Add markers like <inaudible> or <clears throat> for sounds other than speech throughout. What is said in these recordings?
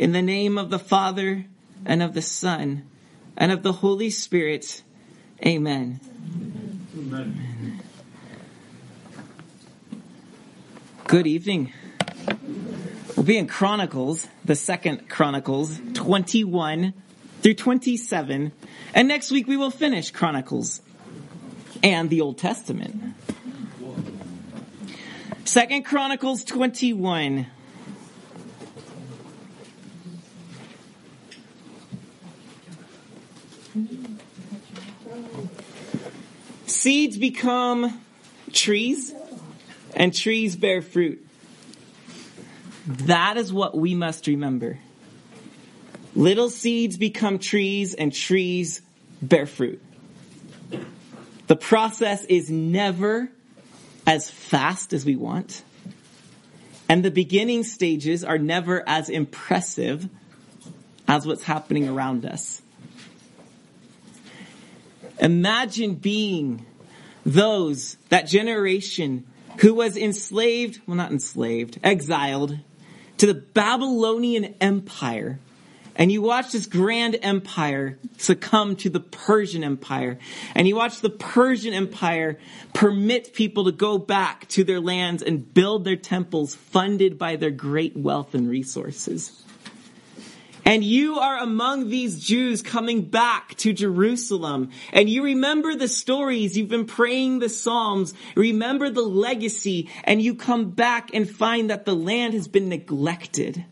In the name of the Father, and of the Son, and of the Holy Spirit. Amen. Amen. Good evening. We'll be in Chronicles, the second Chronicles, 21 through 27. And next week we will finish Chronicles and the Old Testament. Second Chronicles 21. Seeds become trees, and trees bear fruit. That is what we must remember. Little seeds become trees, and trees bear fruit. The process is never as fast as we want, and the beginning stages are never as impressive as what's happening around us. Imagine being those, that generation who was enslaved, well, not enslaved, exiled to the Babylonian Empire. And you watch this grand empire succumb to the Persian Empire. And you watch the Persian Empire permit people to go back to their lands and build their temples funded by their great wealth and resources. And you are among these Jews coming back to Jerusalem. And you remember the stories. You've been praying the Psalms. Remember the legacy. And you come back and find that the land has been neglected.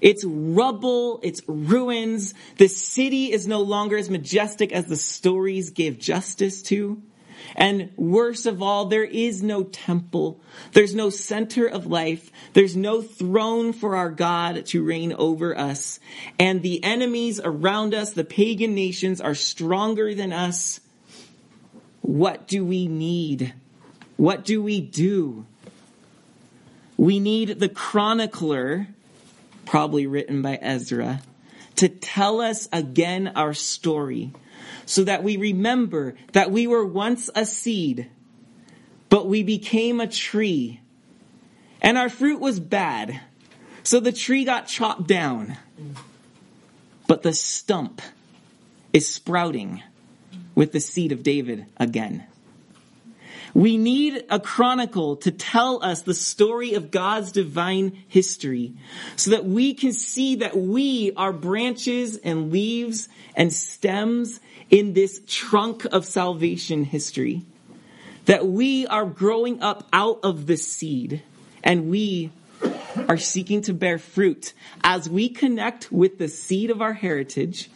It's rubble. It's ruins. The city is no longer as majestic as the stories gave justice to. And worst of all, there is no temple. There's no center of life. There's no throne for our God to reign over us. And the enemies around us, the pagan nations, are stronger than us. What do we need? What do we do? We need the chronicler, probably written by Ezra, to tell us again our story so that we remember that we were once a seed, but we became a tree. And our fruit was bad, so the tree got chopped down. But the stump is sprouting with the seed of David again. We need a chronicle to tell us the story of God's divine history so that we can see that we are branches and leaves and stems in this trunk of salvation history. That we are growing up out of the seed and we are seeking to bear fruit. As we connect with the seed of our heritage,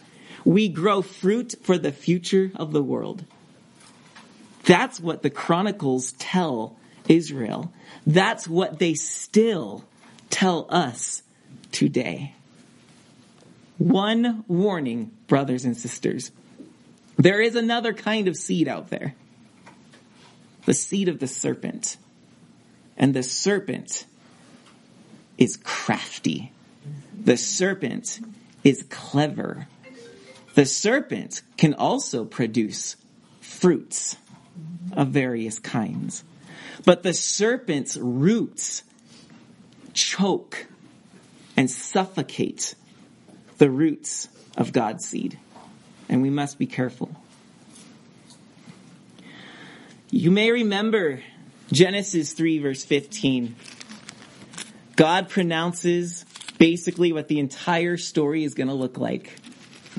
we grow fruit for the future of the world. That's what the Chronicles tell Israel. That's what they still tell us today. One warning, brothers and sisters. There is another kind of seed out there. The seed of the serpent. And the serpent is crafty. The serpent is clever. The serpent can also produce fruits of various kinds. But the serpent's roots choke and suffocate the roots of God's seed and we must be careful. You may remember Genesis 3 verse 15. God pronounces basically what the entire story is going to look like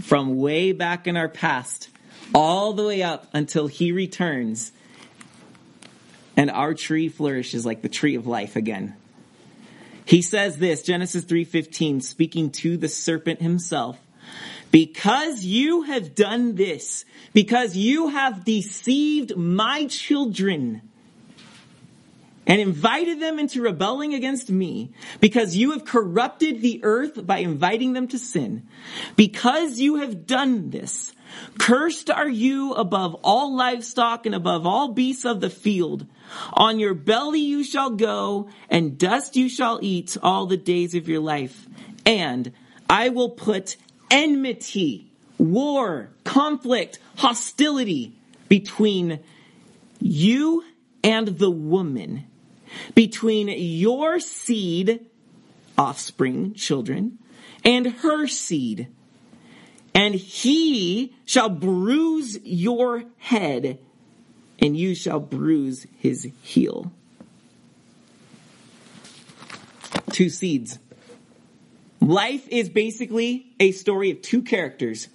from way back in our past all the way up until he returns and our tree flourishes like the tree of life again. He says this, Genesis 3:15, speaking to the serpent himself, because you have done this, because you have deceived my children and invited them into rebelling against me, because you have corrupted the earth by inviting them to sin, because you have done this, cursed are you above all livestock and above all beasts of the field. On your belly you shall go, and dust you shall eat all the days of your life. And I will put enmity, war, conflict, hostility between you and the woman, between your seed, offspring, children, and her seed. And he shall bruise your head, and you shall bruise his heel. Two seeds. Life is basically a story of two characters.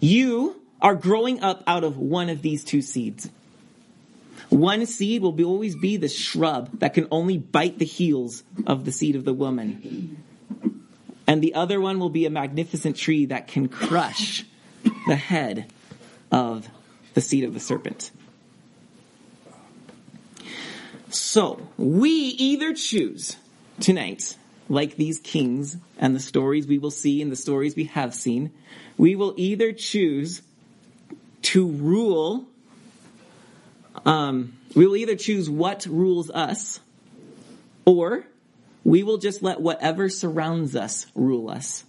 You are growing up out of one of these two seeds. One seed will be, always be the shrub that can only bite the heels of the seed of the woman. And the other one will be a magnificent tree that can crush the head of the seed of the serpent. So, we either choose tonight, like these kings and the stories we will see and the stories we have seen, we will either choose to rule um, we will either choose what rules us, or we will just let whatever surrounds us rule us.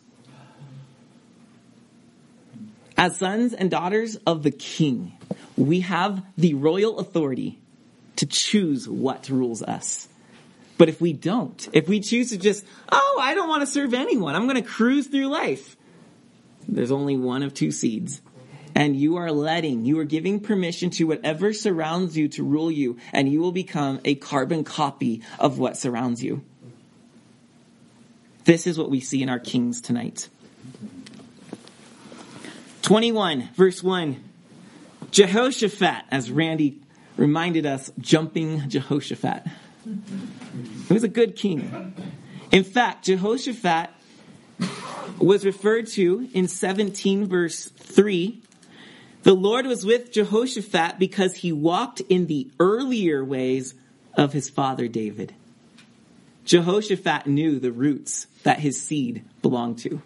As sons and daughters of the king, we have the royal authority to choose what rules us. But if we don't, if we choose to just, oh, I don't want to serve anyone, I'm going to cruise through life, there's only one of two seeds and you are letting, you are giving permission to whatever surrounds you to rule you, and you will become a carbon copy of what surrounds you. This is what we see in our kings tonight. 21, verse 1. Jehoshaphat, as Randy reminded us, jumping Jehoshaphat. He was a good king. In fact, Jehoshaphat was referred to in 17 verse 3 the Lord was with Jehoshaphat because he walked in the earlier ways of his father David. Jehoshaphat knew the roots that his seed belonged to.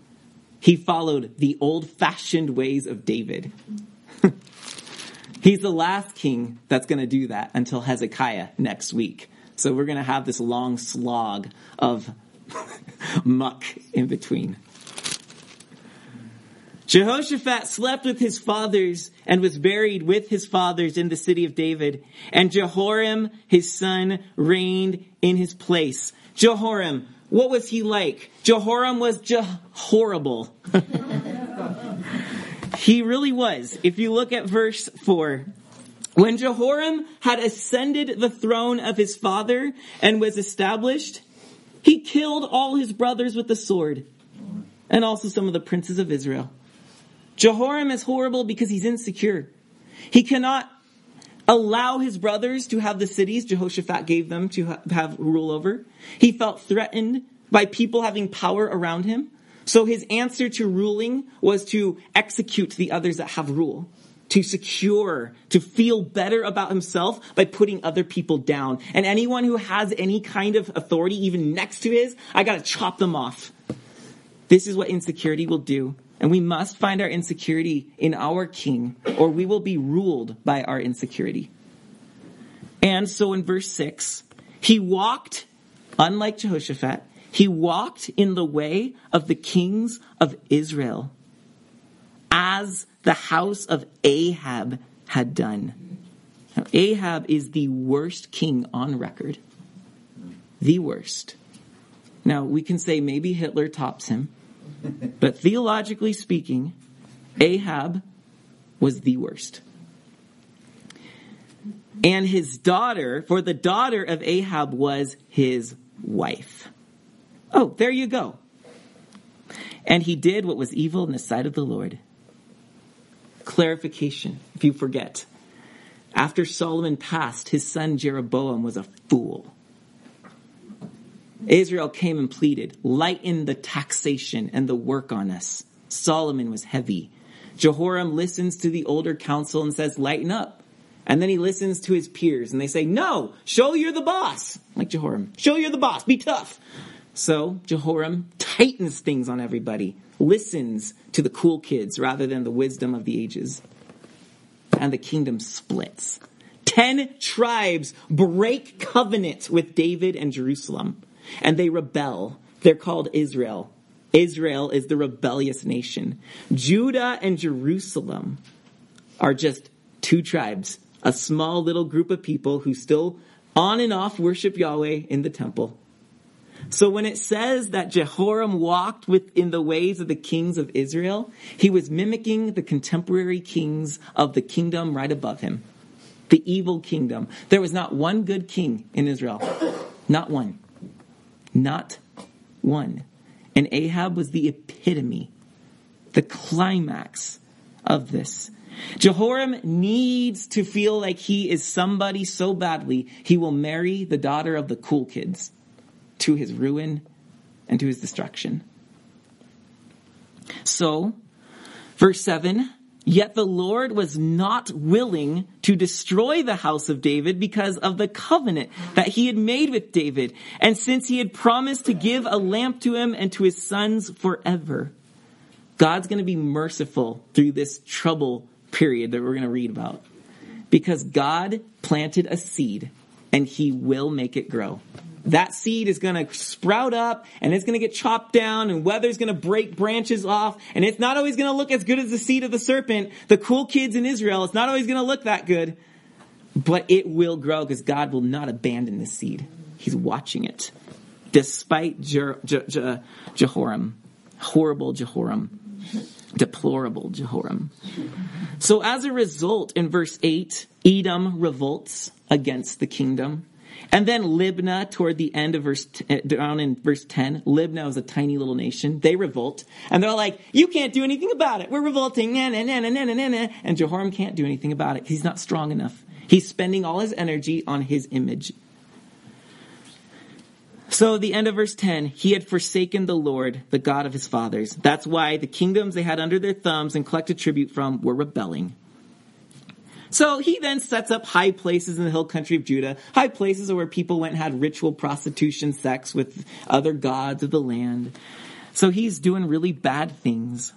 He followed the old fashioned ways of David. <laughs> He's the last king that's going to do that until Hezekiah next week. So we're going to have this long slog of <laughs> muck in between. Jehoshaphat slept with his fathers and was buried with his fathers in the city of David. And Jehoram, his son, reigned in his place. Jehoram, what was he like? Jehoram was just horrible. <laughs> he really was. If you look at verse 4, when Jehoram had ascended the throne of his father and was established, he killed all his brothers with the sword and also some of the princes of Israel. Jehoram is horrible because he's insecure. He cannot allow his brothers to have the cities Jehoshaphat gave them to have rule over. He felt threatened by people having power around him. So his answer to ruling was to execute the others that have rule, to secure, to feel better about himself by putting other people down. And anyone who has any kind of authority, even next to his, I gotta chop them off. This is what insecurity will do. And we must find our insecurity in our king, or we will be ruled by our insecurity. And so in verse 6, he walked, unlike Jehoshaphat, he walked in the way of the kings of Israel, as the house of Ahab had done. Now, Ahab is the worst king on record. The worst. Now, we can say maybe Hitler tops him. But theologically speaking, Ahab was the worst. And his daughter, for the daughter of Ahab was his wife. Oh, there you go. And he did what was evil in the sight of the Lord. Clarification, if you forget. After Solomon passed, his son Jeroboam was a fool. Israel came and pleaded, lighten the taxation and the work on us. Solomon was heavy. Jehoram listens to the older council and says, lighten up. And then he listens to his peers and they say, no, show you're the boss. Like Jehoram, show you're the boss, be tough. So Jehoram tightens things on everybody, listens to the cool kids rather than the wisdom of the ages. And the kingdom splits. Ten tribes break covenant with David and Jerusalem and they rebel. They're called Israel. Israel is the rebellious nation. Judah and Jerusalem are just two tribes, a small little group of people who still on and off worship Yahweh in the temple. So when it says that Jehoram walked within the ways of the kings of Israel, he was mimicking the contemporary kings of the kingdom right above him. The evil kingdom. There was not one good king in Israel. Not one. Not one. And Ahab was the epitome, the climax of this. Jehoram needs to feel like he is somebody so badly, he will marry the daughter of the cool kids to his ruin and to his destruction. So, verse 7 Yet the Lord was not willing to destroy the house of David because of the covenant that he had made with David, and since he had promised to give a lamp to him and to his sons forever. God's going to be merciful through this trouble period that we're going to read about. Because God planted a seed and he will make it grow that seed is going to sprout up and it's going to get chopped down and weather's going to break branches off and it's not always going to look as good as the seed of the serpent. The cool kids in Israel, it's not always going to look that good, but it will grow because God will not abandon the seed. He's watching it despite Je- Je- Je- Jehoram, horrible Jehoram, deplorable Jehoram. So as a result, in verse 8, Edom revolts against the kingdom. And then Libnah, toward the end of verse, t- uh, down in verse 10, Libnah was a tiny little nation. They revolt. And they're like, you can't do anything about it. We're revolting. Nah, nah, nah, nah, nah, nah. And Jehoram can't do anything about it. He's not strong enough. He's spending all his energy on his image. So the end of verse 10, he had forsaken the Lord, the God of his fathers. That's why the kingdoms they had under their thumbs and collected tribute from were rebelling. So he then sets up high places in the hill country of Judah, high places where people went and had ritual prostitution sex with other gods of the land. So he's doing really bad things.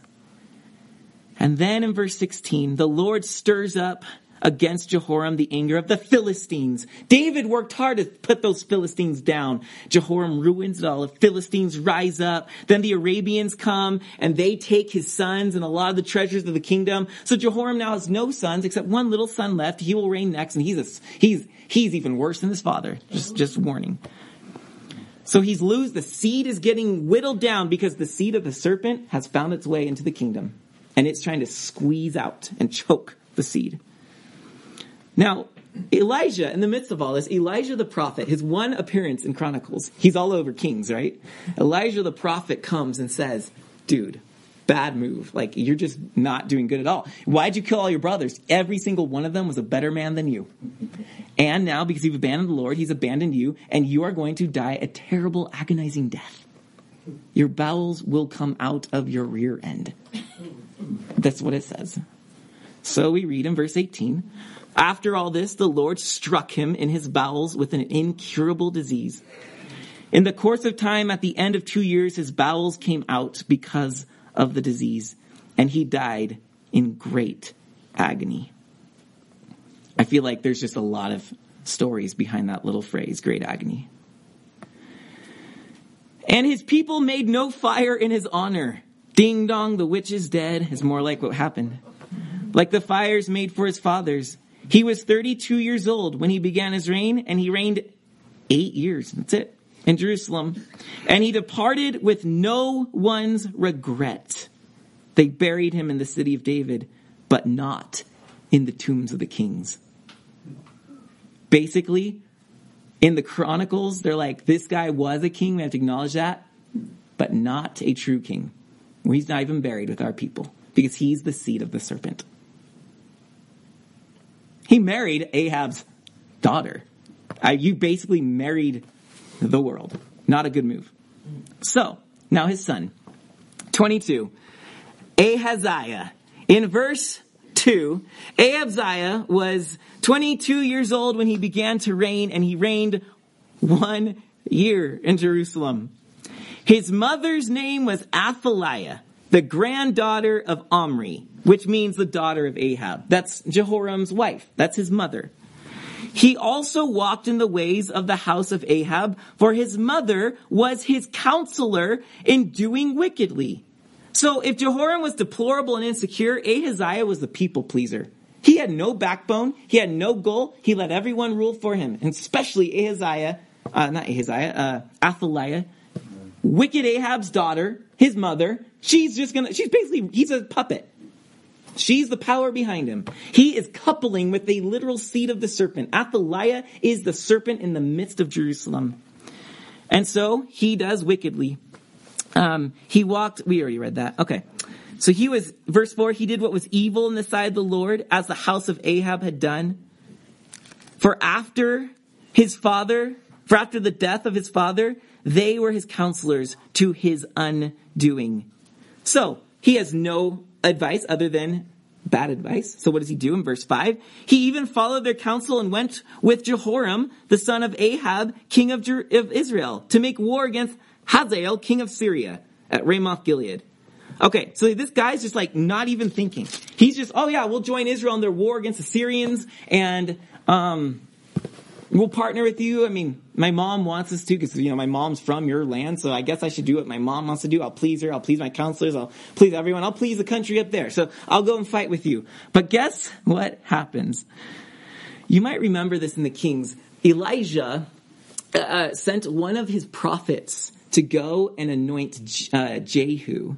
And then in verse 16, the Lord stirs up against Jehoram the anger of the Philistines. David worked hard to put those Philistines down. Jehoram ruins it all. The Philistines rise up. Then the Arabians come and they take his sons and a lot of the treasures of the kingdom. So Jehoram now has no sons except one little son left. He will reign next and he's a, he's, he's even worse than his father. Just, just warning. So he's lose, the seed is getting whittled down because the seed of the serpent has found its way into the kingdom. And it's trying to squeeze out and choke the seed. Now, Elijah, in the midst of all this, Elijah the prophet, his one appearance in Chronicles, he's all over Kings, right? Elijah the prophet comes and says, dude, bad move. Like, you're just not doing good at all. Why'd you kill all your brothers? Every single one of them was a better man than you. And now, because you've abandoned the Lord, he's abandoned you, and you are going to die a terrible, agonizing death. Your bowels will come out of your rear end. That's what it says. So we read in verse 18 After all this, the Lord struck him in his bowels with an incurable disease. In the course of time, at the end of two years, his bowels came out because of the disease, and he died in great agony. I feel like there's just a lot of stories behind that little phrase, great agony. And his people made no fire in his honor. Ding dong, the witch is dead is more like what happened. Like the fires made for his fathers. He was 32 years old when he began his reign, and he reigned eight years. That's it. In Jerusalem. And he departed with no one's regret. They buried him in the city of David, but not in the tombs of the kings. Basically, in the Chronicles, they're like, this guy was a king, we have to acknowledge that, but not a true king. He's not even buried with our people because he's the seed of the serpent. He married Ahab's daughter. Uh, you basically married the world. Not a good move. So, now his son. 22. Ahaziah. In verse 2, Ahaziah was 22 years old when he began to reign, and he reigned one year in Jerusalem. His mother's name was Athaliah, the granddaughter of Omri, which means the daughter of Ahab. That's Jehoram's wife. That's his mother. He also walked in the ways of the house of Ahab, for his mother was his counselor in doing wickedly. So if Jehoram was deplorable and insecure, Ahaziah was the people pleaser. He had no backbone. He had no goal. He let everyone rule for him, and especially Ahaziah, uh, not Ahaziah, uh, Athaliah. Wicked Ahab's daughter, his mother, she's just gonna, she's basically, he's a puppet. She's the power behind him. He is coupling with the literal seed of the serpent. Athaliah is the serpent in the midst of Jerusalem. And so he does wickedly. Um, he walked, we already read that. Okay. So he was, verse 4, he did what was evil in the sight of the Lord, as the house of Ahab had done. For after his father, for after the death of his father, they were his counselors to his undoing. So, he has no advice other than bad advice. So what does he do in verse 5? He even followed their counsel and went with Jehoram, the son of Ahab, king of, Jer- of Israel, to make war against Hazael, king of Syria, at Ramoth Gilead. Okay, so this guy's just like not even thinking. He's just, oh yeah, we'll join Israel in their war against the Syrians and, um, we'll partner with you. I mean, my mom wants us to because, you know, my mom's from your land, so I guess I should do what my mom wants to do. I'll please her. I'll please my counselors. I'll please everyone. I'll please the country up there. So I'll go and fight with you. But guess what happens? You might remember this in the Kings. Elijah uh, sent one of his prophets to go and anoint uh, Jehu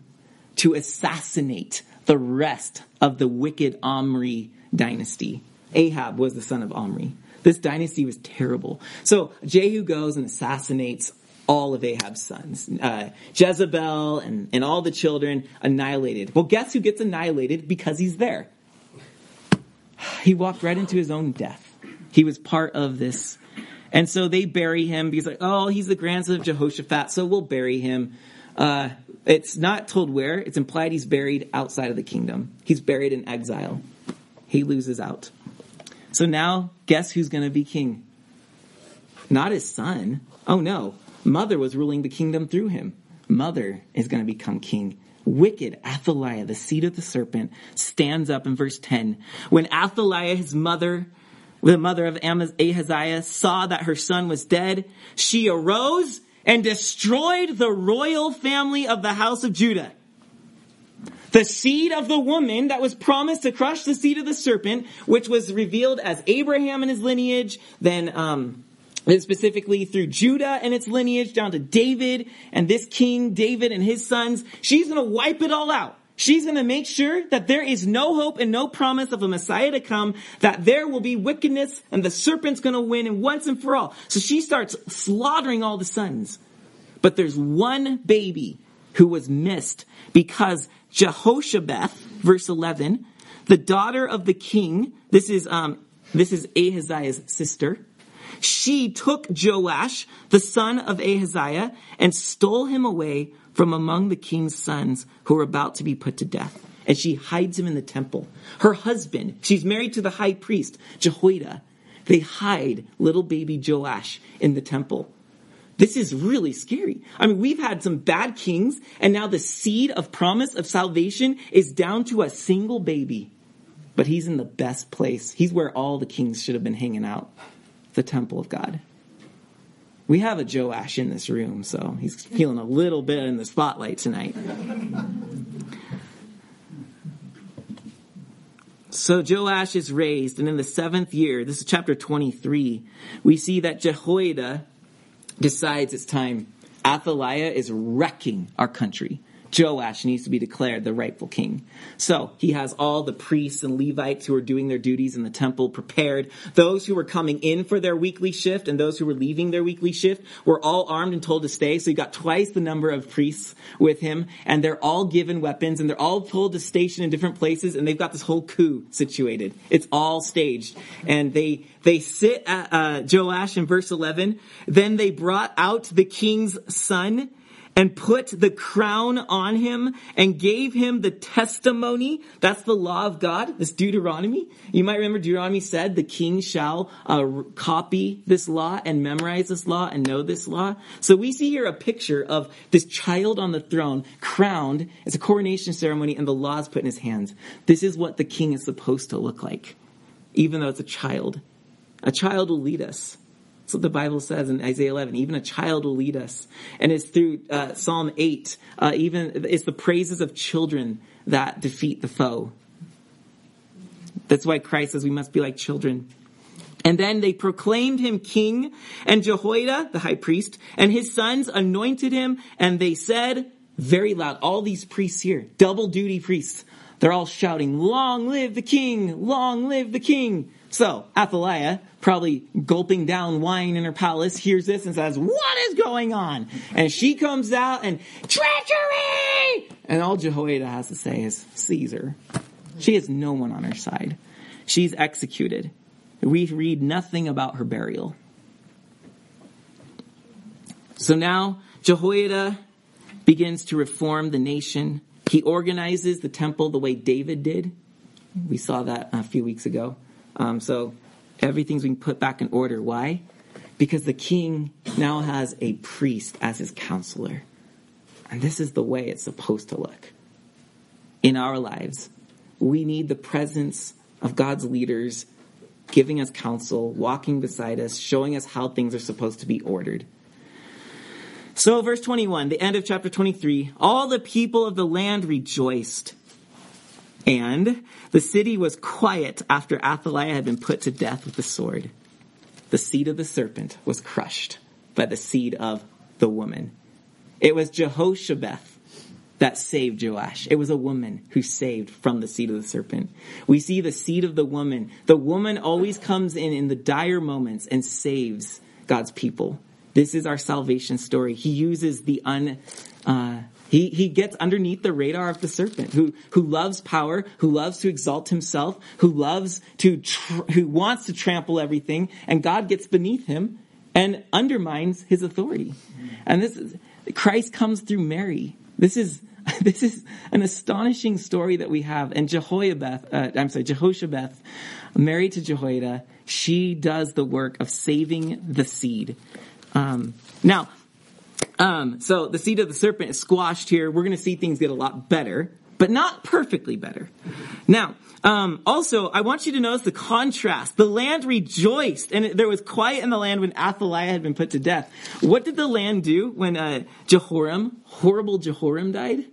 to assassinate the rest of the wicked Omri dynasty. Ahab was the son of Omri. This dynasty was terrible. So Jehu goes and assassinates all of Ahab's sons. Uh, Jezebel and, and all the children annihilated. Well, guess who gets annihilated because he's there? He walked right into his own death. He was part of this. And so they bury him because like, oh, he's the grandson of Jehoshaphat, so we'll bury him. Uh, it's not told where. It's implied he's buried outside of the kingdom. He's buried in exile. He loses out. So now, guess who's going to be king? Not his son. Oh no. Mother was ruling the kingdom through him. Mother is going to become king. Wicked Athaliah, the seed of the serpent, stands up in verse 10. When Athaliah, his mother, the mother of Ahaziah, saw that her son was dead, she arose and destroyed the royal family of the house of Judah. The seed of the woman that was promised to crush the seed of the serpent, which was revealed as Abraham and his lineage, then, um, specifically through Judah and its lineage down to David and this king, David and his sons. She's gonna wipe it all out. She's going to make sure that there is no hope and no promise of a Messiah to come, that there will be wickedness and the serpent's going to win and once and for all. So she starts slaughtering all the sons. But there's one baby who was missed because Jehoshabeth, verse 11, the daughter of the king, this is, um, this is Ahaziah's sister. She took Joash, the son of Ahaziah, and stole him away from among the king's sons who were about to be put to death. And she hides him in the temple. Her husband, she's married to the high priest, Jehoiada. They hide little baby Joash in the temple. This is really scary. I mean, we've had some bad kings, and now the seed of promise of salvation is down to a single baby. But he's in the best place. He's where all the kings should have been hanging out the temple of God. We have a Joash in this room, so he's feeling a little bit in the spotlight tonight. So Joash is raised, and in the seventh year, this is chapter 23, we see that Jehoiada decides it's time. Athaliah is wrecking our country. Joash needs to be declared the rightful king. So he has all the priests and Levites who are doing their duties in the temple prepared. Those who were coming in for their weekly shift and those who were leaving their weekly shift were all armed and told to stay. So he got twice the number of priests with him and they're all given weapons and they're all told to station in different places and they've got this whole coup situated. It's all staged and they, they sit at uh, Joash in verse 11. Then they brought out the king's son and put the crown on him and gave him the testimony. That's the law of God. This Deuteronomy. You might remember Deuteronomy said the king shall uh, copy this law and memorize this law and know this law. So we see here a picture of this child on the throne crowned. It's a coronation ceremony and the law is put in his hands. This is what the king is supposed to look like, even though it's a child. A child will lead us. That's what the Bible says in Isaiah 11. Even a child will lead us. And it's through uh, Psalm 8, uh, even it's the praises of children that defeat the foe. That's why Christ says we must be like children. And then they proclaimed him king, and Jehoiada, the high priest, and his sons anointed him, and they said very loud, all these priests here, double duty priests, they're all shouting, long live the king, long live the king. So Athaliah, probably gulping down wine in her palace, hears this and says, what is going on? And she comes out and, treachery! And all Jehoiada has to say is, Caesar. She has no one on her side. She's executed. We read nothing about her burial. So now Jehoiada begins to reform the nation. He organizes the temple the way David did. We saw that a few weeks ago. Um, so everything's being put back in order. Why? Because the king now has a priest as his counselor. And this is the way it's supposed to look. In our lives, we need the presence of God's leaders giving us counsel, walking beside us, showing us how things are supposed to be ordered. So, verse 21, the end of chapter 23, all the people of the land rejoiced. And the city was quiet after Athaliah had been put to death with the sword. The seed of the serpent was crushed by the seed of the woman. It was Jehoshabeth that saved Joash. It was a woman who saved from the seed of the serpent. We see the seed of the woman. The woman always comes in in the dire moments and saves God's people. This is our salvation story. He uses the un, uh, he, he gets underneath the radar of the serpent who, who loves power, who loves to exalt himself, who loves to, tr- who wants to trample everything, and God gets beneath him and undermines his authority. And this is, Christ comes through Mary. This is <laughs> this is an astonishing story that we have. And Jehoiabeth, uh, I'm sorry, Jehoshabeth, married to Jehoiada, she does the work of saving the seed. Um, now, um, so the seed of the serpent is squashed here. We're going to see things get a lot better, but not perfectly better. Now, um, also, I want you to notice the contrast. The land rejoiced, and there was quiet in the land when Athaliah had been put to death. What did the land do when uh, Jehoram, horrible Jehoram, died?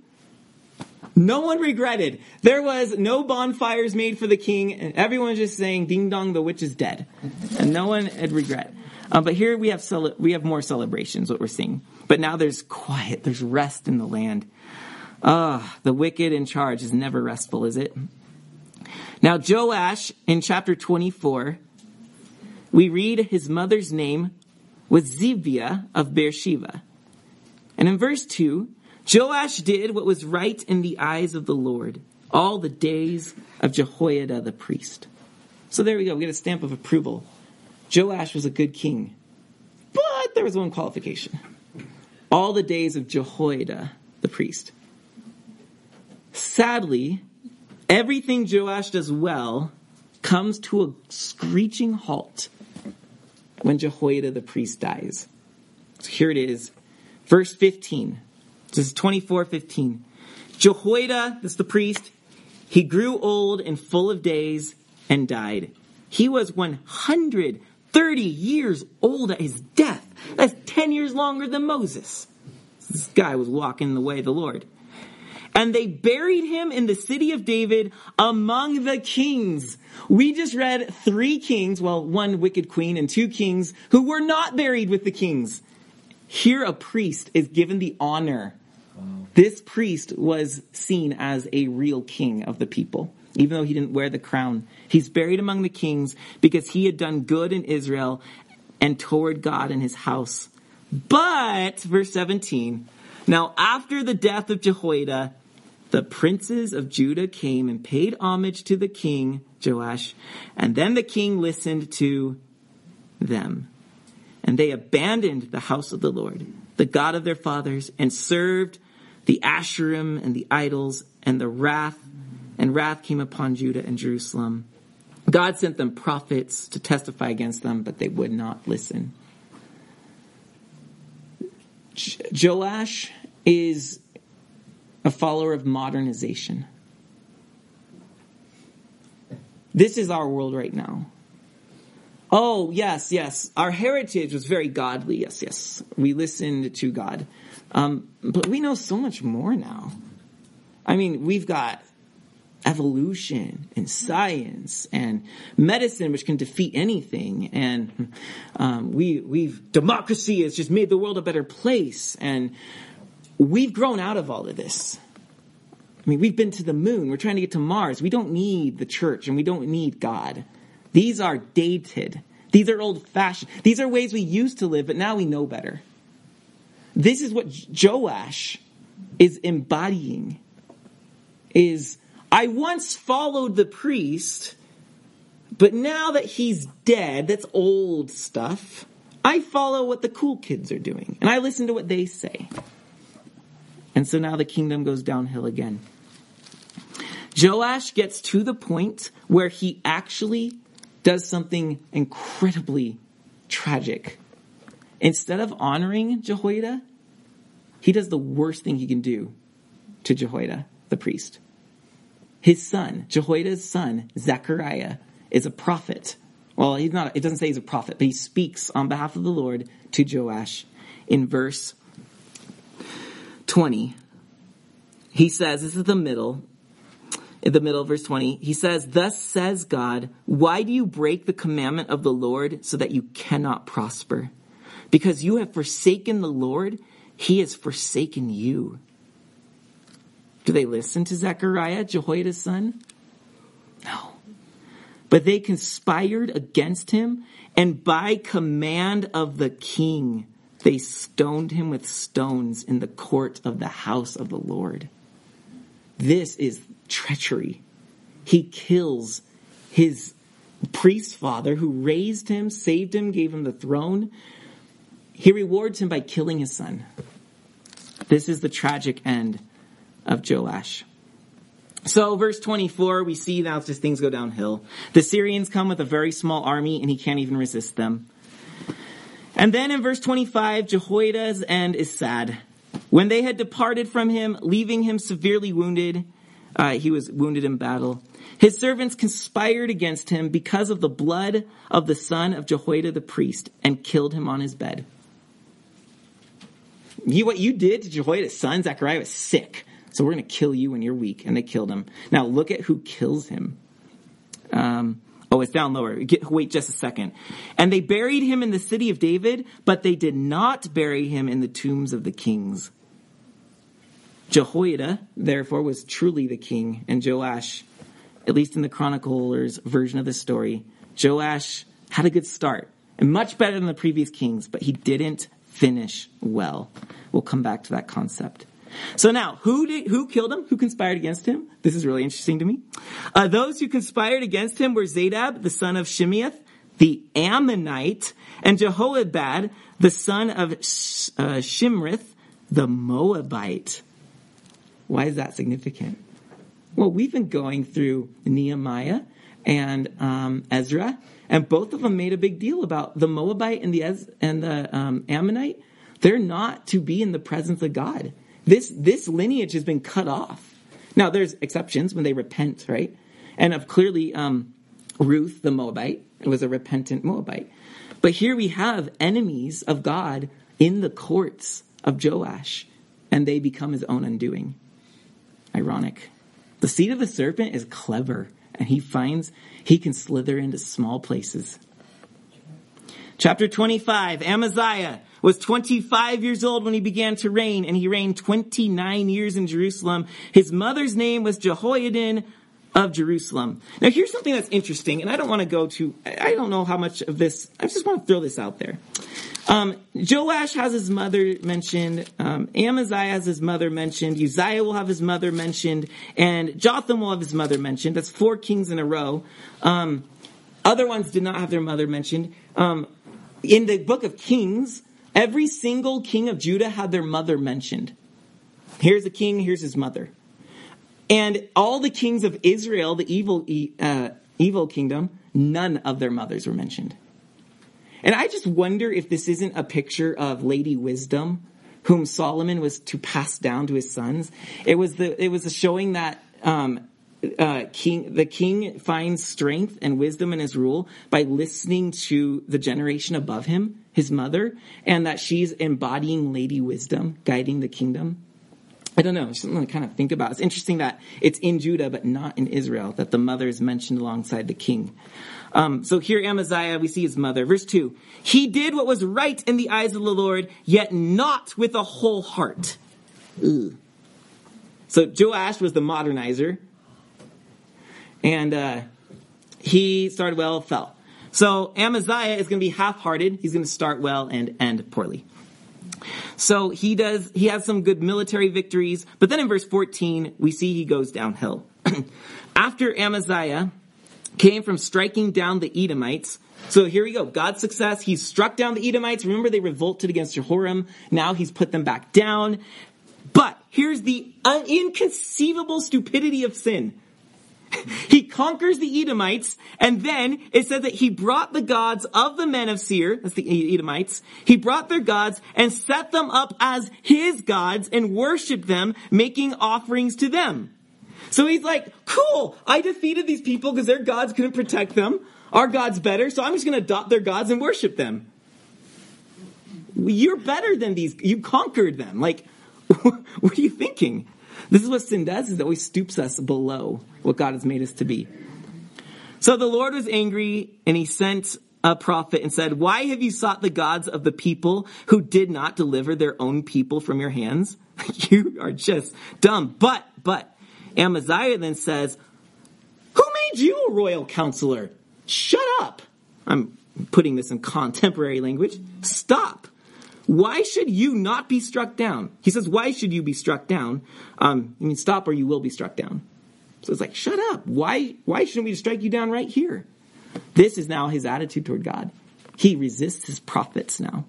No one regretted. There was no bonfires made for the king, and everyone was just saying, "Ding dong, the witch is dead," and no one had regret. Uh, but here we have we have more celebrations. What we're seeing, but now there's quiet. There's rest in the land. Ah, the wicked in charge is never restful, is it? Now Joash in chapter 24, we read his mother's name was Zibiah of Beersheba, and in verse two Joash did what was right in the eyes of the Lord all the days of Jehoiada the priest. So there we go. We get a stamp of approval. Joash was a good king, but there was one qualification. All the days of Jehoiada the priest. Sadly, everything Joash does well comes to a screeching halt when Jehoiada the priest dies. So here it is, verse 15. This is 24:15. Jehoiada, this is the priest, he grew old and full of days and died. He was 130 years old at his death. That's 10 years longer than Moses. This guy was walking the way of the Lord. And they buried him in the city of David among the kings. We just read three kings, well, one wicked queen and two kings who were not buried with the kings. Here a priest is given the honor this priest was seen as a real king of the people, even though he didn't wear the crown. He's buried among the kings because he had done good in Israel and toward God and his house. But, verse 17, now after the death of Jehoiada, the princes of Judah came and paid homage to the king, Joash, and then the king listened to them. And they abandoned the house of the Lord, the God of their fathers, and served the Asherim and the idols and the wrath, and wrath came upon Judah and Jerusalem. God sent them prophets to testify against them, but they would not listen. Joash is a follower of modernization. This is our world right now. Oh, yes, yes. Our heritage was very godly. Yes, yes. We listened to God. Um, but we know so much more now. I mean, we've got evolution and science and medicine, which can defeat anything. And um, we we've democracy has just made the world a better place. And we've grown out of all of this. I mean, we've been to the moon. We're trying to get to Mars. We don't need the church and we don't need God. These are dated. These are old fashioned. These are ways we used to live, but now we know better. This is what Joash is embodying is I once followed the priest, but now that he's dead, that's old stuff. I follow what the cool kids are doing and I listen to what they say. And so now the kingdom goes downhill again. Joash gets to the point where he actually does something incredibly tragic. Instead of honoring Jehoiada, he does the worst thing he can do to Jehoiada, the priest. His son, Jehoiada's son, Zechariah, is a prophet. Well, he's not, it doesn't say he's a prophet, but he speaks on behalf of the Lord to Joash in verse 20. He says, this is the middle, in the middle of verse 20, he says, Thus says God, why do you break the commandment of the Lord so that you cannot prosper? Because you have forsaken the Lord, he has forsaken you. Do they listen to Zechariah, Jehoiada's son? No. But they conspired against him, and by command of the king, they stoned him with stones in the court of the house of the Lord. This is treachery. He kills his priest father who raised him, saved him, gave him the throne. He rewards him by killing his son. This is the tragic end of Joash. So, verse 24, we see now just things go downhill. The Syrians come with a very small army and he can't even resist them. And then in verse 25, Jehoiada's end is sad. When they had departed from him, leaving him severely wounded, uh, he was wounded in battle. His servants conspired against him because of the blood of the son of Jehoiada the priest and killed him on his bed. You, what you did to Jehoiada's son, Zechariah, was sick. So we're going to kill you when you're weak. And they killed him. Now look at who kills him. Um, oh, it's down lower. Get, wait just a second. And they buried him in the city of David, but they did not bury him in the tombs of the kings. Jehoiada, therefore, was truly the king, and Joash, at least in the chronicler's version of the story, Joash had a good start, and much better than the previous kings, but he didn't finish well. We'll come back to that concept. So now, who did, who killed him? Who conspired against him? This is really interesting to me. Uh, those who conspired against him were Zabad, the son of Shimeath, the Ammonite, and Jehozabad, the son of uh, Shimrith, the Moabite. Why is that significant? Well, we've been going through Nehemiah and um, Ezra, and both of them made a big deal about the Moabite and the Ez- and the um, Ammonite. They're not to be in the presence of God. This this lineage has been cut off. Now, there's exceptions when they repent, right? And of clearly, um, Ruth the Moabite was a repentant Moabite. But here we have enemies of God in the courts of Joash, and they become his own undoing. Ironic. The seed of the serpent is clever, and he finds he can slither into small places. Chapter 25, Amaziah was 25 years old when he began to reign, and he reigned 29 years in Jerusalem. His mother's name was Jehoaddan of Jerusalem. Now here's something that's interesting, and I don't want to go to, I don't know how much of this, I just want to throw this out there. Um, Joash has his mother mentioned. Um, Amaziah has his mother mentioned. Uzziah will have his mother mentioned, and Jotham will have his mother mentioned. That's four kings in a row. Um, other ones did not have their mother mentioned. Um, in the book of Kings, every single king of Judah had their mother mentioned. Here's the king. Here's his mother. And all the kings of Israel, the evil, uh, evil kingdom, none of their mothers were mentioned. And I just wonder if this isn't a picture of Lady Wisdom, whom Solomon was to pass down to his sons. It was the it was a showing that um, uh, king the king finds strength and wisdom in his rule by listening to the generation above him, his mother, and that she's embodying Lady Wisdom, guiding the kingdom. I don't know, something to kind of think about. It's interesting that it's in Judah, but not in Israel, that the mother is mentioned alongside the king. Um, so here, Amaziah, we see his mother. Verse 2 He did what was right in the eyes of the Lord, yet not with a whole heart. Ugh. So Joash was the modernizer, and uh, he started well, fell. So Amaziah is going to be half-hearted. He's going to start well and end poorly. So he does, he has some good military victories, but then in verse 14, we see he goes downhill. <clears throat> After Amaziah came from striking down the Edomites, so here we go. God's success. He's struck down the Edomites. Remember, they revolted against Jehoram. Now he's put them back down. But here's the inconceivable stupidity of sin. <laughs> he conquers the Edomites, and then it says that he brought the gods of the men of Seir, that's the Edomites, he brought their gods and set them up as his gods and worshiped them, making offerings to them. So he's like, cool, I defeated these people because their gods couldn't protect them. Our God's better, so I'm just going to adopt their gods and worship them. You're better than these. You conquered them. Like, <laughs> what are you thinking? This is what sin does, is it always stoops us below what God has made us to be. So the Lord was angry and he sent a prophet and said, Why have you sought the gods of the people who did not deliver their own people from your hands? <laughs> you are just dumb. But, but, Amaziah then says, Who made you a royal counselor? Shut up. I'm putting this in contemporary language. Stop. Why should you not be struck down? He says, Why should you be struck down? Um, I mean, stop or you will be struck down. So it's like, shut up. Why, why shouldn't we strike you down right here? This is now his attitude toward God. He resists his prophets now.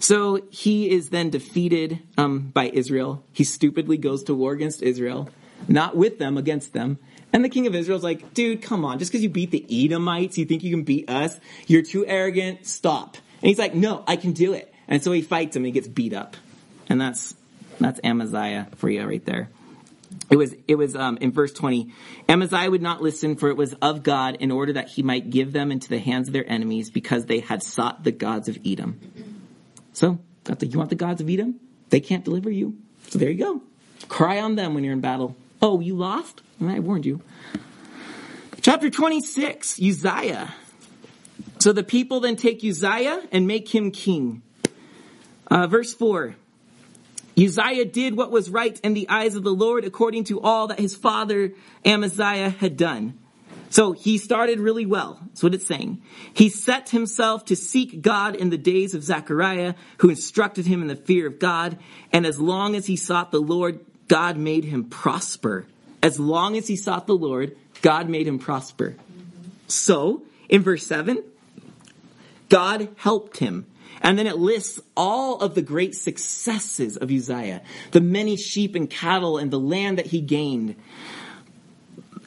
So he is then defeated um, by Israel. He stupidly goes to war against Israel, not with them, against them. And the king of Israel's like, dude, come on. Just because you beat the Edomites, you think you can beat us? You're too arrogant. Stop. And he's like, no, I can do it. And so he fights him and he gets beat up. And that's, that's Amaziah for you right there. It was, it was, um, in verse 20, Amaziah would not listen for it was of God in order that he might give them into the hands of their enemies because they had sought the gods of Edom. So, you want the gods of Edom? They can't deliver you. So there you go. Cry on them when you're in battle. Oh, you lost? I warned you. Chapter 26, Uzziah. So the people then take Uzziah and make him king. Uh, verse 4 Uzziah did what was right in the eyes of the Lord according to all that his father Amaziah had done. So he started really well. That's what it's saying. He set himself to seek God in the days of Zechariah, who instructed him in the fear of God. And as long as he sought the Lord, God made him prosper. As long as he sought the Lord, God made him prosper. So, in verse 7, God helped him. And then it lists all of the great successes of Uzziah, the many sheep and cattle and the land that he gained.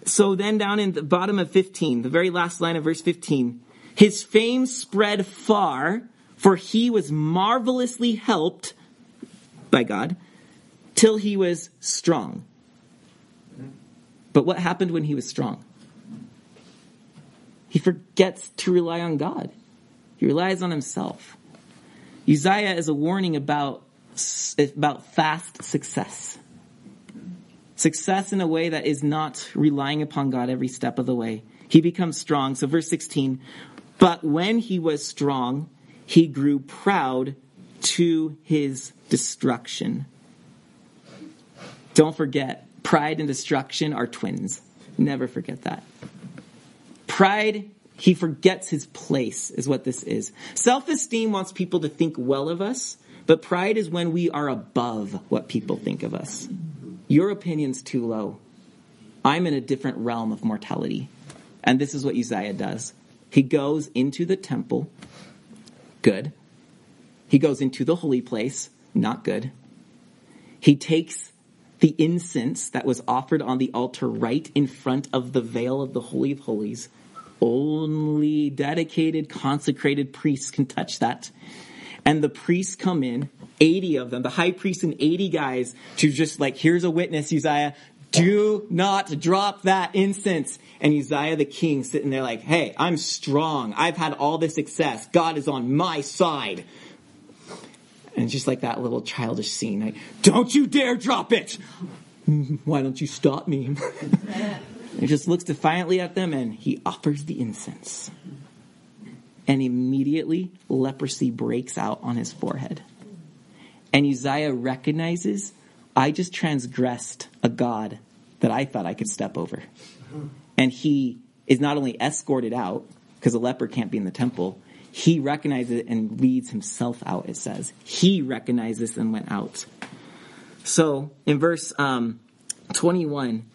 So then down in the bottom of 15, the very last line of verse 15, his fame spread far, for he was marvelously helped by God till he was strong. But what happened when he was strong? He forgets to rely on God. He relies on himself. Uzziah is a warning about, about fast success. Success in a way that is not relying upon God every step of the way. He becomes strong. So verse 16, but when he was strong, he grew proud to his destruction. Don't forget, pride and destruction are twins. Never forget that. Pride he forgets his place, is what this is. Self esteem wants people to think well of us, but pride is when we are above what people think of us. Your opinion's too low. I'm in a different realm of mortality. And this is what Uzziah does. He goes into the temple, good. He goes into the holy place, not good. He takes the incense that was offered on the altar right in front of the veil of the Holy of Holies, only dedicated, consecrated priests can touch that. And the priests come in, 80 of them, the high priest and 80 guys, to just like, here's a witness, Uzziah, do not drop that incense. And Uzziah the king sitting there like, hey, I'm strong. I've had all this success. God is on my side. And just like that little childish scene, like, don't you dare drop it! <laughs> Why don't you stop me? <laughs> he just looks defiantly at them and he offers the incense. And immediately leprosy breaks out on his forehead. And Uzziah recognizes, I just transgressed a God that I thought I could step over. And he is not only escorted out, because a leper can't be in the temple, he recognizes it and leads himself out, it says. He recognized this and went out. So in verse um, 21,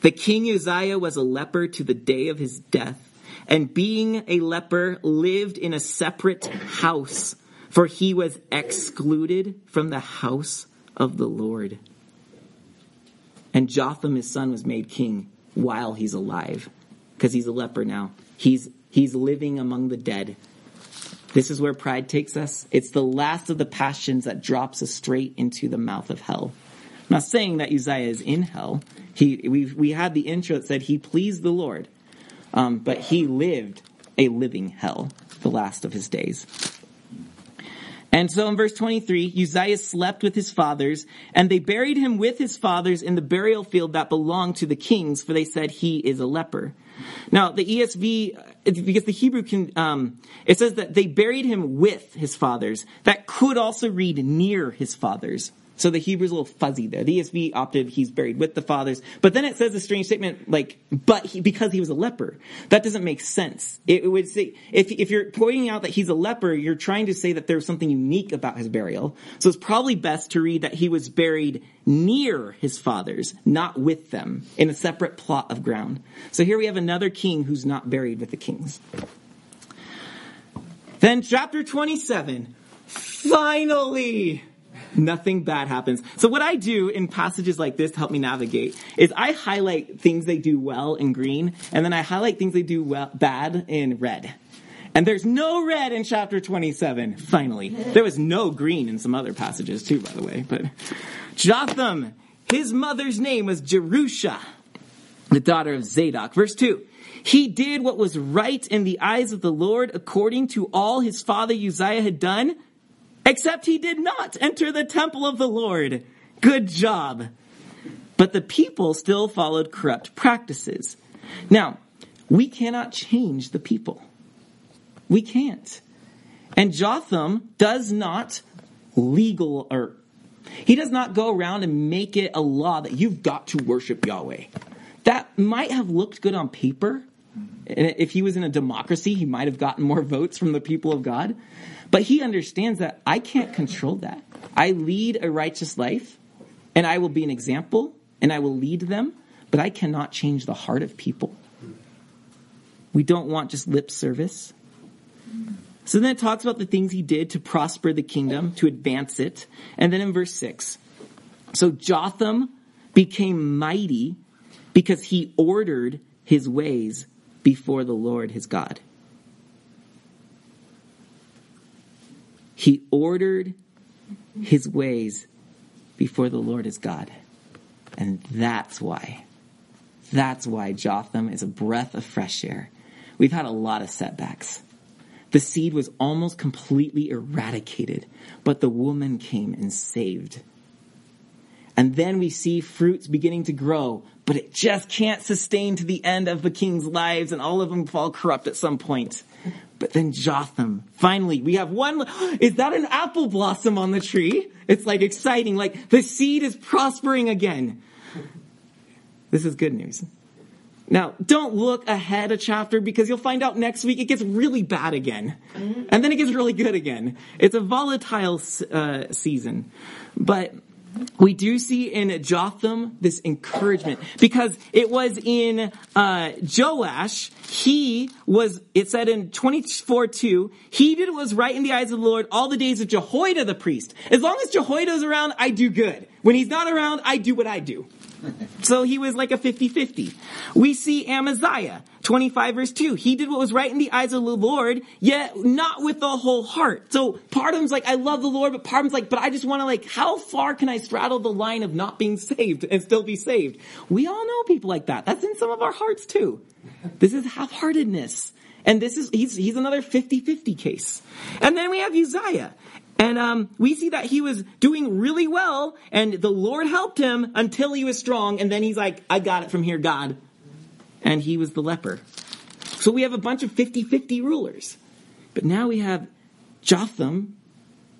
the king Uzziah was a leper to the day of his death, and being a leper, lived in a separate house, for he was excluded from the house of the Lord. And Jotham, his son, was made king while he's alive, because he's a leper now. He's, he's living among the dead. This is where pride takes us. It's the last of the passions that drops us straight into the mouth of hell. I'm not saying that Uzziah is in hell. He, we we had the intro that said he pleased the Lord, um, but he lived a living hell the last of his days. And so in verse 23, Uzziah slept with his fathers, and they buried him with his fathers in the burial field that belonged to the kings, for they said he is a leper. Now, the ESV, because the Hebrew can, um, it says that they buried him with his fathers. That could also read near his fathers. So the Hebrew's a little fuzzy there. The ESV opted he's buried with the fathers, but then it says a strange statement like, but he, because he was a leper. That doesn't make sense. It, it would say, if, if you're pointing out that he's a leper, you're trying to say that there's something unique about his burial. So it's probably best to read that he was buried near his fathers, not with them, in a separate plot of ground. So here we have another king who's not buried with the kings. Then chapter 27. Finally! Nothing bad happens. So what I do in passages like this to help me navigate is I highlight things they do well in green, and then I highlight things they do well, bad in red. And there's no red in chapter 27, finally. There was no green in some other passages too, by the way. But Jotham, his mother's name was Jerusha, the daughter of Zadok. Verse 2. He did what was right in the eyes of the Lord according to all his father Uzziah had done, Except he did not enter the temple of the Lord. Good job. But the people still followed corrupt practices. Now, we cannot change the people. We can't. And Jotham does not legal or he does not go around and make it a law that you've got to worship Yahweh. That might have looked good on paper. If he was in a democracy, he might have gotten more votes from the people of God. But he understands that I can't control that. I lead a righteous life and I will be an example and I will lead them, but I cannot change the heart of people. We don't want just lip service. So then it talks about the things he did to prosper the kingdom, to advance it. And then in verse 6, so Jotham became mighty because he ordered his ways before the Lord his God. He ordered his ways before the Lord his God. And that's why. That's why Jotham is a breath of fresh air. We've had a lot of setbacks. The seed was almost completely eradicated, but the woman came and saved. And then we see fruits beginning to grow, but it just can't sustain to the end of the king's lives, and all of them fall corrupt at some point. But then Jotham, finally, we have one, is that an apple blossom on the tree? It's like exciting, like the seed is prospering again. This is good news. Now, don't look ahead a chapter because you'll find out next week it gets really bad again. And then it gets really good again. It's a volatile uh, season. But we do see in Jotham this encouragement because it was in uh, Joash. He was. It said in twenty four two. He did what was right in the eyes of the Lord all the days of Jehoiada the priest. As long as Jehoiada's around, I do good. When he's not around, I do what I do. So he was like a 50-50. We see Amaziah, 25 verse 2. He did what was right in the eyes of the Lord, yet not with the whole heart. So part of him's like, I love the Lord, but part of him's like, but I just want to like, how far can I straddle the line of not being saved and still be saved? We all know people like that. That's in some of our hearts too. This is half-heartedness. And this is, he's, he's another 50-50 case. And then we have Uzziah. And um, we see that he was doing really well, and the Lord helped him until he was strong, and then he's like, I got it from here, God. And he was the leper. So we have a bunch of 50 50 rulers. But now we have Jotham,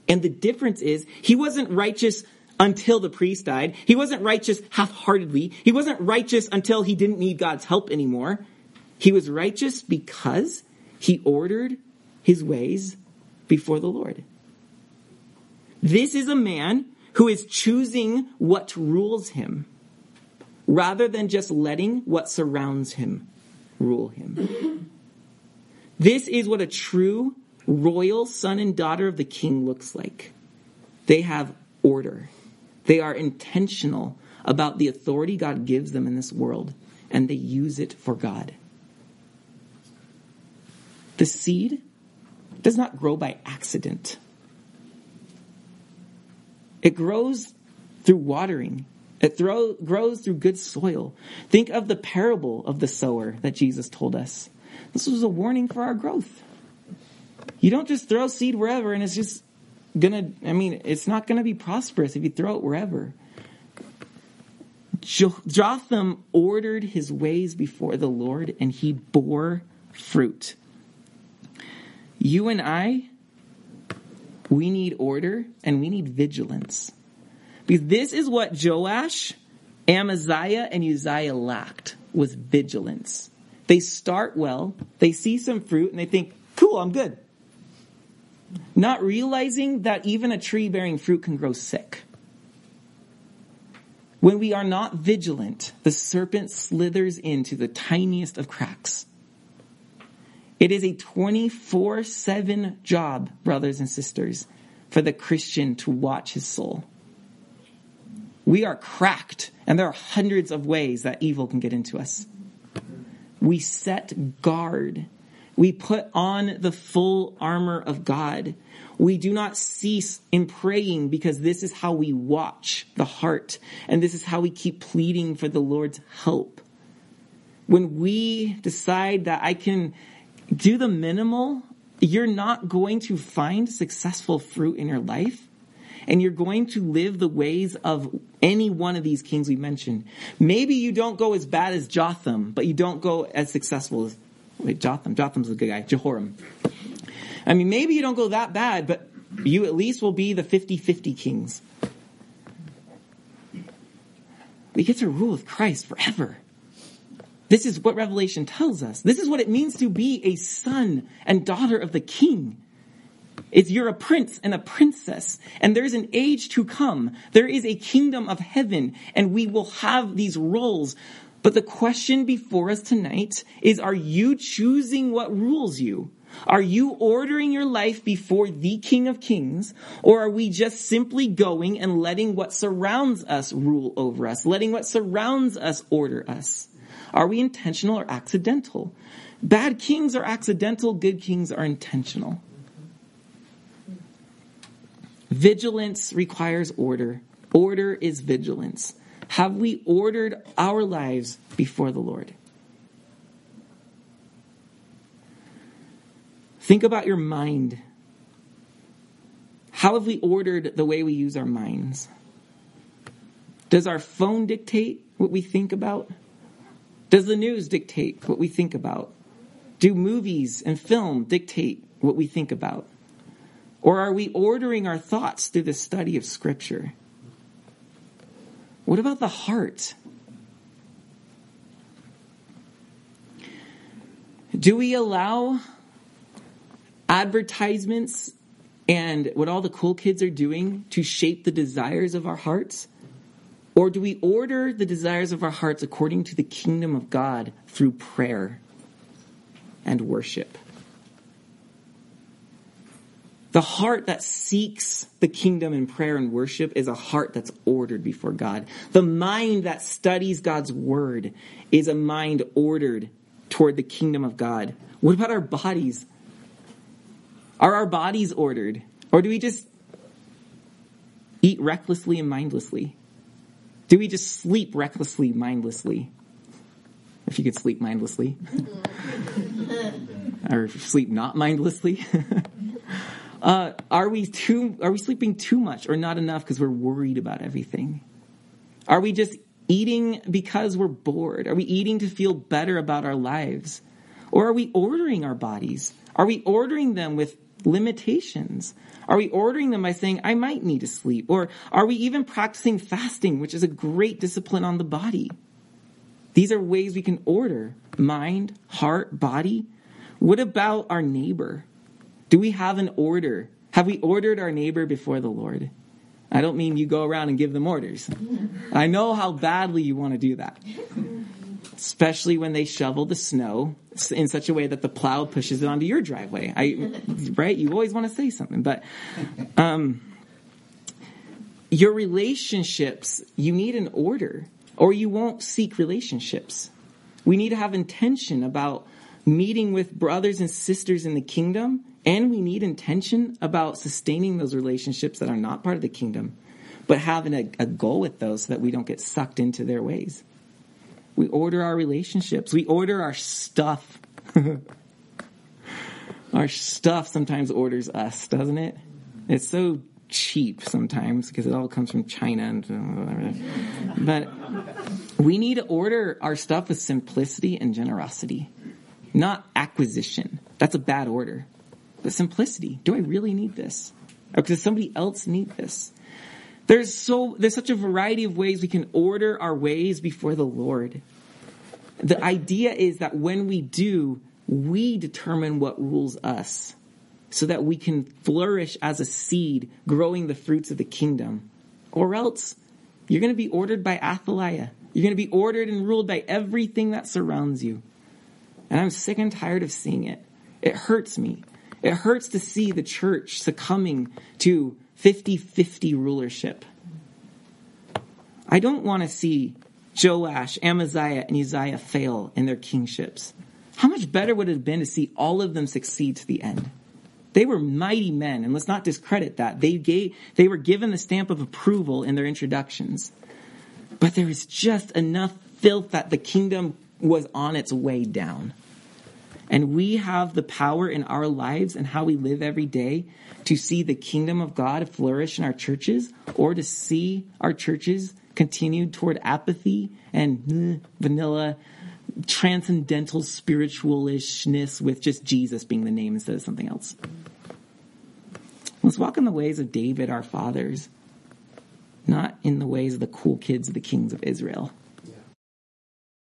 and the difference is he wasn't righteous until the priest died. He wasn't righteous half heartedly. He wasn't righteous until he didn't need God's help anymore. He was righteous because he ordered his ways before the Lord. This is a man who is choosing what rules him rather than just letting what surrounds him rule him. This is what a true royal son and daughter of the king looks like. They have order. They are intentional about the authority God gives them in this world, and they use it for God. The seed does not grow by accident. It grows through watering. It throw, grows through good soil. Think of the parable of the sower that Jesus told us. This was a warning for our growth. You don't just throw seed wherever and it's just gonna, I mean, it's not gonna be prosperous if you throw it wherever. Jotham ordered his ways before the Lord and he bore fruit. You and I, we need order and we need vigilance. Because this is what Joash, Amaziah, and Uzziah lacked was vigilance. They start well, they see some fruit, and they think, cool, I'm good. Not realizing that even a tree bearing fruit can grow sick. When we are not vigilant, the serpent slithers into the tiniest of cracks. It is a 24 7 job, brothers and sisters, for the Christian to watch his soul. We are cracked, and there are hundreds of ways that evil can get into us. We set guard. We put on the full armor of God. We do not cease in praying because this is how we watch the heart, and this is how we keep pleading for the Lord's help. When we decide that I can do the minimal, you're not going to find successful fruit in your life. And you're going to live the ways of any one of these kings we mentioned. Maybe you don't go as bad as Jotham, but you don't go as successful as, wait, Jotham. Jotham's a good guy. Jehoram. I mean, maybe you don't go that bad, but you at least will be the 50-50 kings. We get to rule with Christ forever. This is what Revelation tells us. This is what it means to be a son and daughter of the king. It's you're a prince and a princess, and there's an age to come. There is a kingdom of heaven, and we will have these roles. But the question before us tonight is, are you choosing what rules you? Are you ordering your life before the King of Kings, or are we just simply going and letting what surrounds us rule over us, letting what surrounds us order us? Are we intentional or accidental? Bad kings are accidental, good kings are intentional. Vigilance requires order. Order is vigilance. Have we ordered our lives before the Lord? Think about your mind. How have we ordered the way we use our minds? Does our phone dictate what we think about? Does the news dictate what we think about? Do movies and film dictate what we think about? Or are we ordering our thoughts through the study of Scripture? What about the heart? Do we allow advertisements and what all the cool kids are doing to shape the desires of our hearts? Or do we order the desires of our hearts according to the kingdom of God through prayer and worship? The heart that seeks the kingdom in prayer and worship is a heart that's ordered before God. The mind that studies God's word is a mind ordered toward the kingdom of God. What about our bodies? Are our bodies ordered? Or do we just eat recklessly and mindlessly? Do we just sleep recklessly, mindlessly? If you could sleep mindlessly. <laughs> or sleep not mindlessly. <laughs> Uh, are we too? Are we sleeping too much or not enough because we're worried about everything? Are we just eating because we're bored? Are we eating to feel better about our lives? Or are we ordering our bodies? Are we ordering them with limitations? Are we ordering them by saying, I might need to sleep? Or are we even practicing fasting, which is a great discipline on the body? These are ways we can order mind, heart, body. What about our neighbor? Do we have an order? Have we ordered our neighbor before the Lord? I don't mean you go around and give them orders. I know how badly you want to do that. Especially when they shovel the snow in such a way that the plow pushes it onto your driveway. I, right? You always want to say something, but um, your relationships, you need an order, or you won't seek relationships. We need to have intention about meeting with brothers and sisters in the kingdom, and we need intention about sustaining those relationships that are not part of the kingdom, but having a, a goal with those so that we don't get sucked into their ways. We order our relationships. We order our stuff. <laughs> our stuff sometimes orders us, doesn't it? It's so cheap sometimes because it all comes from China and uh, whatever. But we need to order our stuff with simplicity and generosity, not acquisition. That's a bad order. But simplicity. Do I really need this? Or does somebody else need this? There's so, there's such a variety of ways we can order our ways before the Lord. The idea is that when we do, we determine what rules us so that we can flourish as a seed growing the fruits of the kingdom. Or else you're going to be ordered by Athaliah. You're going to be ordered and ruled by everything that surrounds you. And I'm sick and tired of seeing it. It hurts me. It hurts to see the church succumbing to 50 50 rulership. I don't want to see Joash, Amaziah, and Uzziah fail in their kingships. How much better would it have been to see all of them succeed to the end? They were mighty men, and let's not discredit that. They gave, they were given the stamp of approval in their introductions. But there was just enough filth that the kingdom was on its way down. And we have the power in our lives and how we live every day to see the kingdom of God flourish in our churches or to see our churches continue toward apathy and uh, vanilla transcendental spiritualishness with just Jesus being the name instead of something else. Let's walk in the ways of David, our fathers, not in the ways of the cool kids of the kings of Israel.